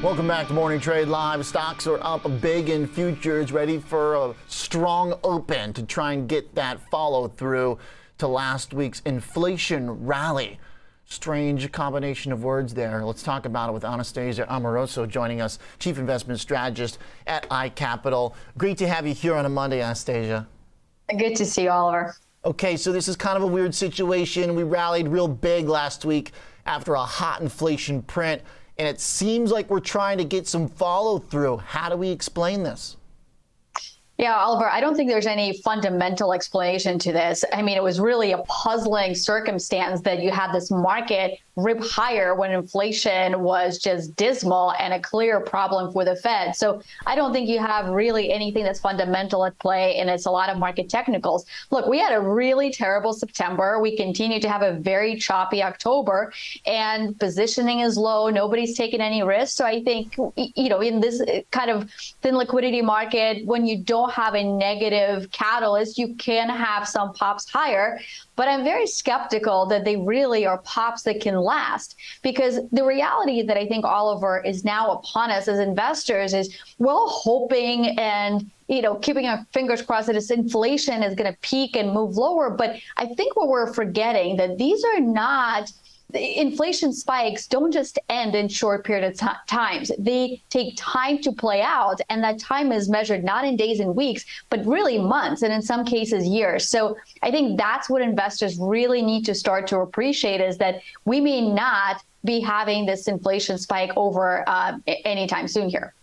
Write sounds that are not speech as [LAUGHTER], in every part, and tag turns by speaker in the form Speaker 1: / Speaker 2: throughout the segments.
Speaker 1: Welcome back to Morning Trade Live. Stocks are up big in futures, ready for a strong open to try and get that follow through to last week's inflation rally. Strange combination of words there. Let's talk about it with Anastasia Amoroso joining us, Chief Investment Strategist at iCapital. Great to have you here on a Monday, Anastasia.
Speaker 2: Good to see you, Oliver.
Speaker 1: Okay, so this is kind of a weird situation. We rallied real big last week after a hot inflation print and it seems like we're trying to get some follow through. How do we explain this?
Speaker 2: Yeah, Oliver, I don't think there's any fundamental explanation to this. I mean, it was really a puzzling circumstance that you had this market rip higher when inflation was just dismal and a clear problem for the Fed. So I don't think you have really anything that's fundamental at play, and it's a lot of market technicals. Look, we had a really terrible September. We continue to have a very choppy October, and positioning is low. Nobody's taking any risks. So I think, you know, in this uh, kind of thin liquidity market, when you don't have a negative catalyst, you can have some pops higher. But I'm very skeptical that they really are pops that can last because the reality that I think Oliver is now upon us as investors is we're all hoping and you know, keeping our fingers crossed that this inflation is going to peak and move lower. But I think what we're forgetting that these are not inflation spikes don't just end in short period of t- times. They take time to play out and that time is measured not in days and weeks but really months and in some cases years. So i think that's what investors really need to start to appreciate is that we may not be having this inflation spike over uh, anytime soon here.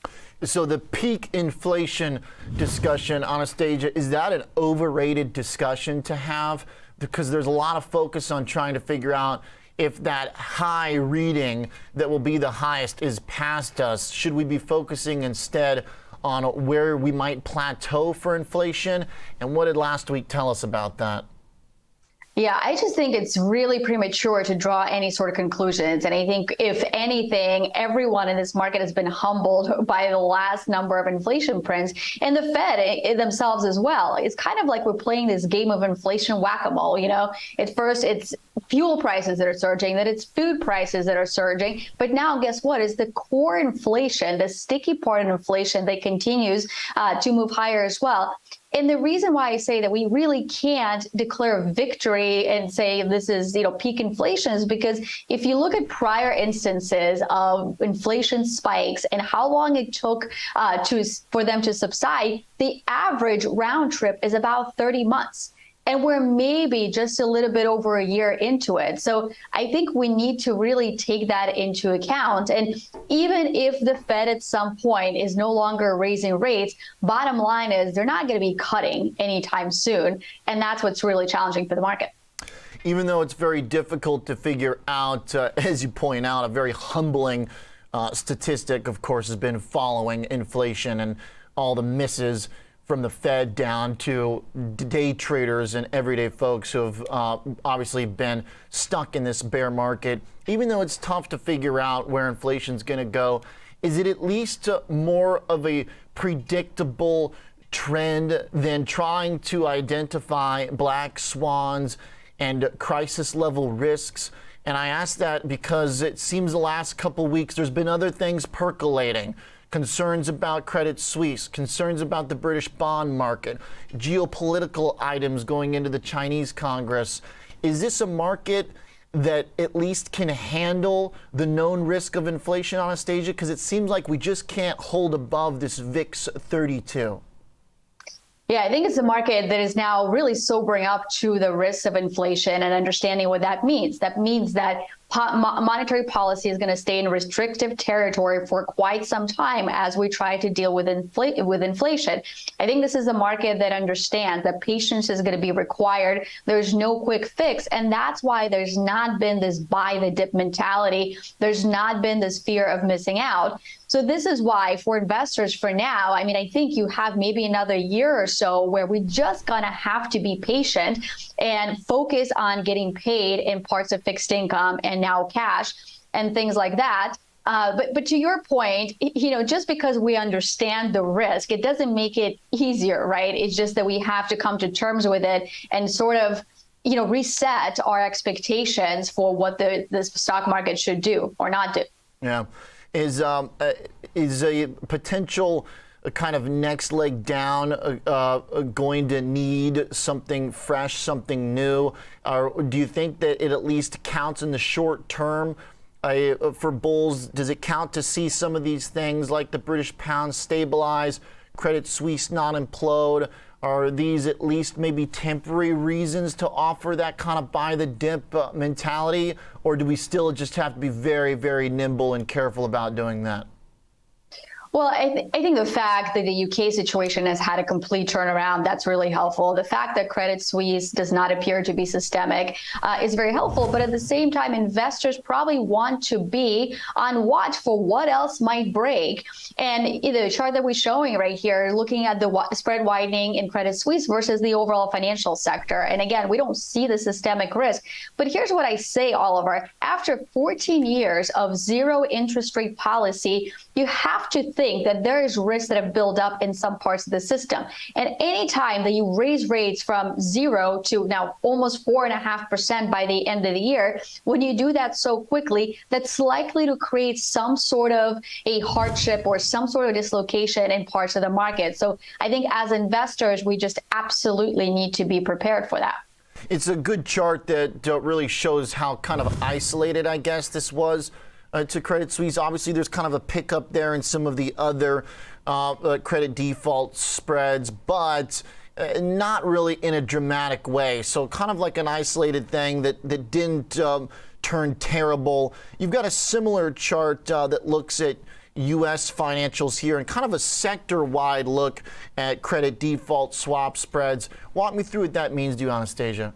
Speaker 1: So the peak inflation discussion Anastasia is that an overrated discussion to have? Because there's a lot of focus on trying to figure out if that high reading that will be the highest is past us? Should we be focusing instead on where we might plateau for inflation? And what did last week tell us about that?
Speaker 2: Yeah, I just think it's really premature to draw any sort of conclusions. And I think, if anything, everyone in this market has been humbled [LAUGHS] by the last number of inflation prints and the Fed eh, themselves as well. It's kind of like we're playing this game of inflation whack a mole. You know, at first it's fuel prices that are surging, that it's food prices that are surging. But now, guess what? Is the core inflation, the sticky part of inflation that continues uh, to move higher as well. And the reason why I say that we really can't declare victory and say this is, you know, peak inflation is because if you look at prior instances of inflation spikes and how long it took uh, to for them to subside, the average round trip is about 30 months and we're maybe just a little bit over a year into it. So I think we need to really take that into account. And even if the Fed at some point is no longer raising rates, bottom line is they're not going to be cutting anytime soon. And that's what's really challenging for the market.
Speaker 1: Even though it's very difficult to figure out, uh, as you point out, a very humbling uh, statistic, of course, has been following inflation and all the misses from the Fed down to day traders and everyday folks who have uh, obviously been stuck in this bear market. Even though it's tough to figure out where inflation is going to go, is it at least uh, more of a predictable trend than trying to identify black swans and crisis level risks? And I ask that because it seems the last couple weeks there's been other things percolating concerns about Credit Suisse, concerns about the British bond market, geopolitical items going into the Chinese Congress. Is this a market that at least can handle the known risk of inflation on Anastasia? Because it seems like we just can't hold above this VIX 32.
Speaker 2: Yeah, I think it's a market that is now really sobering up to the risks of inflation and understanding what that means. That means that po- monetary policy is going to stay in restrictive territory for quite some time as we try to deal with, infl- with inflation. I think this is a market that understands that patience is going to be required. There's no quick fix. And that's why there's not been this buy the dip mentality. There's not been this fear of missing out. So this is why for investors for now, I mean, I think you have maybe another year or so where we're just gonna have to be patient and focus on getting paid in parts of fixed income and now cash and things like that. Uh, but but to your point, you know, just because we understand the risk, it doesn't make it easier, right? It's just that we have to come to terms with it and sort of, you know, reset our expectations for what the the stock market should do or not do.
Speaker 1: Yeah. Is um, uh, is a potential kind of next leg down uh, uh, going to need something fresh, something new? Or do you think that it at least counts in the short term uh, for bulls? Does it count to see some of these things like the British pound stabilize, Credit Suisse not implode? Are these at least maybe temporary reasons to offer that kind of buy the dip uh, mentality? Or do we still just have to be very, very nimble and careful about doing that?
Speaker 2: Well, I, th- I, think the fact that the UK situation has had a complete turnaround, that's really helpful. The fact that Credit Suisse does not appear to be systemic uh, is very helpful. But at the same time, investors probably want to be on watch for what else might break. And the chart that we're showing right here, looking at the spread widening in Credit Suisse versus the overall financial sector. And again, we don't see the systemic risk. But here's what I say, Oliver. After 14 years of zero interest rate policy, you have to think that there is risks that have built up in some parts of the system. And anytime that you raise rates from zero to now almost four and a half percent by the end of the year, when you do that so quickly, that's likely to create some sort of a hardship or some sort of dislocation in parts of the market. So I think as investors, we just absolutely need to be prepared for that.
Speaker 1: It's a good chart that uh, really shows how kind of isolated, I guess, this was uh, to Credit Suisse. Obviously, there's kind of a pickup there in some of the other uh, uh credit default spreads, but uh, not really in a dramatic way. So, kind of like an isolated thing that, that didn't um, turn terrible. You've got a similar chart uh, that looks at U.S. financials here and kind of a sector wide look at credit default swap spreads. Walk me through what that means to you, Anastasia.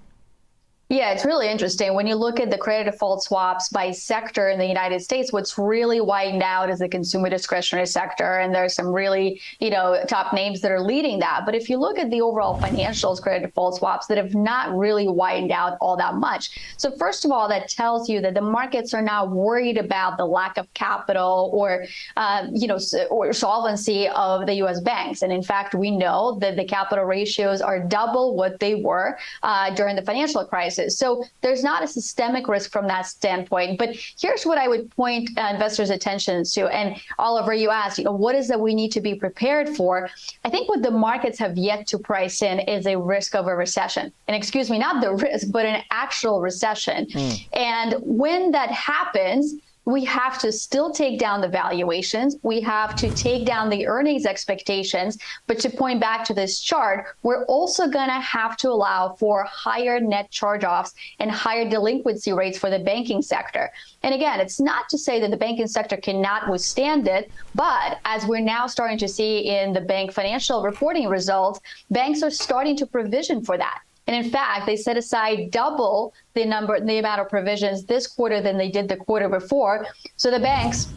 Speaker 2: Yeah, it's really interesting. When you look at the credit default swaps by sector in the United States, what's really widened out is the consumer discretionary sector. And there's some really, you know, top names that are leading that. But if you look at the overall financials credit default swaps that have not really widened out all that much. So first of all, that tells you that the markets are not worried about the lack of capital or, uh, you know, or solvency of the U.S. banks. And in fact, we know that the capital ratios are double what they were uh, during the financial crisis. So there's not a systemic risk from that standpoint. But here's what I would point uh, investors' attention to. And Oliver, you asked, you know, what is that we need to be prepared for? I think what the markets have yet to price in is a risk of a recession. And excuse me, not the risk, but an actual recession. Mm. And when that happens, we have to still take down the valuations. We have to take down the earnings expectations. But to point back to this chart, we're also going to have to allow for higher net charge offs and higher delinquency rates for the banking sector. And again, it's not to say that the banking sector cannot withstand it, but as we're now starting to see in the bank financial reporting results, banks are starting to provision for that. And in fact, they set aside double the number, the amount of provisions this quarter than they did the quarter before. So the banks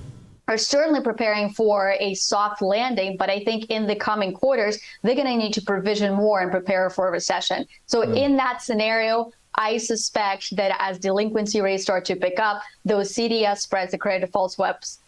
Speaker 2: are certainly preparing for a soft landing, but I think in the coming quarters, they're going to need to provision more and prepare for a recession. So mm. in that scenario, I suspect that as delinquency rates start to pick up, those CDS spreads, the credit default swaps,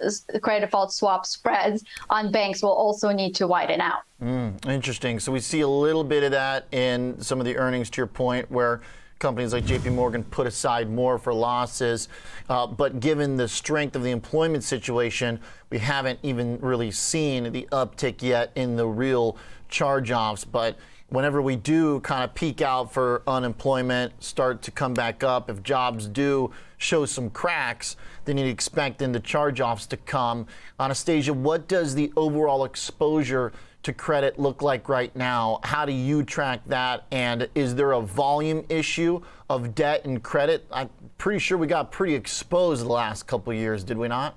Speaker 2: credit default swap spreads on banks will also need to widen out.
Speaker 1: Mm, interesting. So we see a little bit of that in some of the earnings. To your point, where companies like J.P. Morgan put aside more for losses, uh, but given the strength of the employment situation, we haven't even really seen the uptick yet in the real charge-offs. But whenever we do kind of peak out for unemployment, start to come back up, if jobs do show some cracks, then you'd expect then the charge offs to come. Anastasia, what does the overall exposure to credit look like right now? How do you track that? And is there a volume issue of debt and credit? I'm pretty sure we got pretty exposed the last couple years, did we not?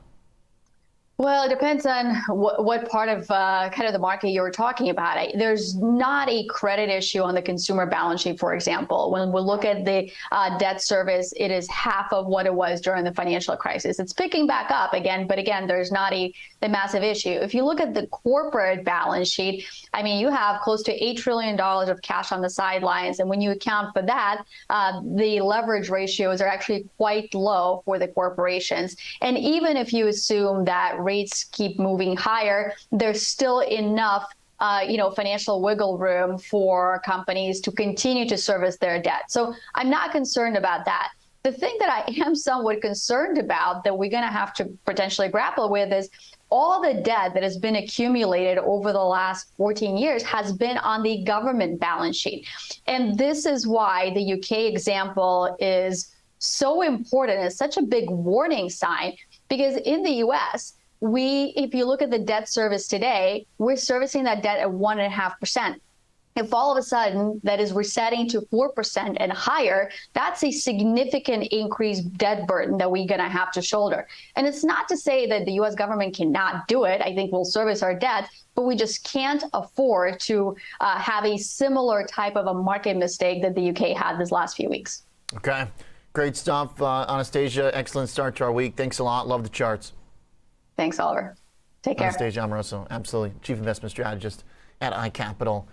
Speaker 2: Well, it depends on what, what part of uh, kind of the market you're talking about. I, there's not a credit issue on the consumer balance sheet, for example. When we look at the uh, debt service, it is half of what it was during the financial crisis. It's picking back up again, but again, there's not a, a massive issue. If you look at the corporate balance sheet, I mean, you have close to $8 trillion of cash on the sidelines. And when you account for that, uh, the leverage ratios are actually quite low for the corporations. And even if you assume that rates keep moving higher, there's still enough uh, you know, financial wiggle room for companies to continue to service their debt. So I'm not concerned about that. The thing that I am [LAUGHS] somewhat concerned about that we're going to have to potentially grapple with is all the debt that has been accumulated over the last 14 years has been on the government balance sheet. And this is why the UK example is so important. It's such a big warning sign because in the US, we, if you look at the debt service today, we're servicing that debt at one and a half percent if all of a sudden that is resetting to 4% and higher, that's a significant increased debt burden that we're going to have to shoulder. And it's not to say that the US government cannot do it. I think we'll service our debt, but we just can't afford to uh, have a similar type of a market mistake that the UK had this last few weeks.
Speaker 1: Okay. Great stuff. Uh, Anastasia, excellent start to our week. Thanks a lot. Love the charts.
Speaker 2: Thanks, Oliver. Take care.
Speaker 1: Anastasia Amoroso, absolutely. Chief Investment Strategist at iCapital.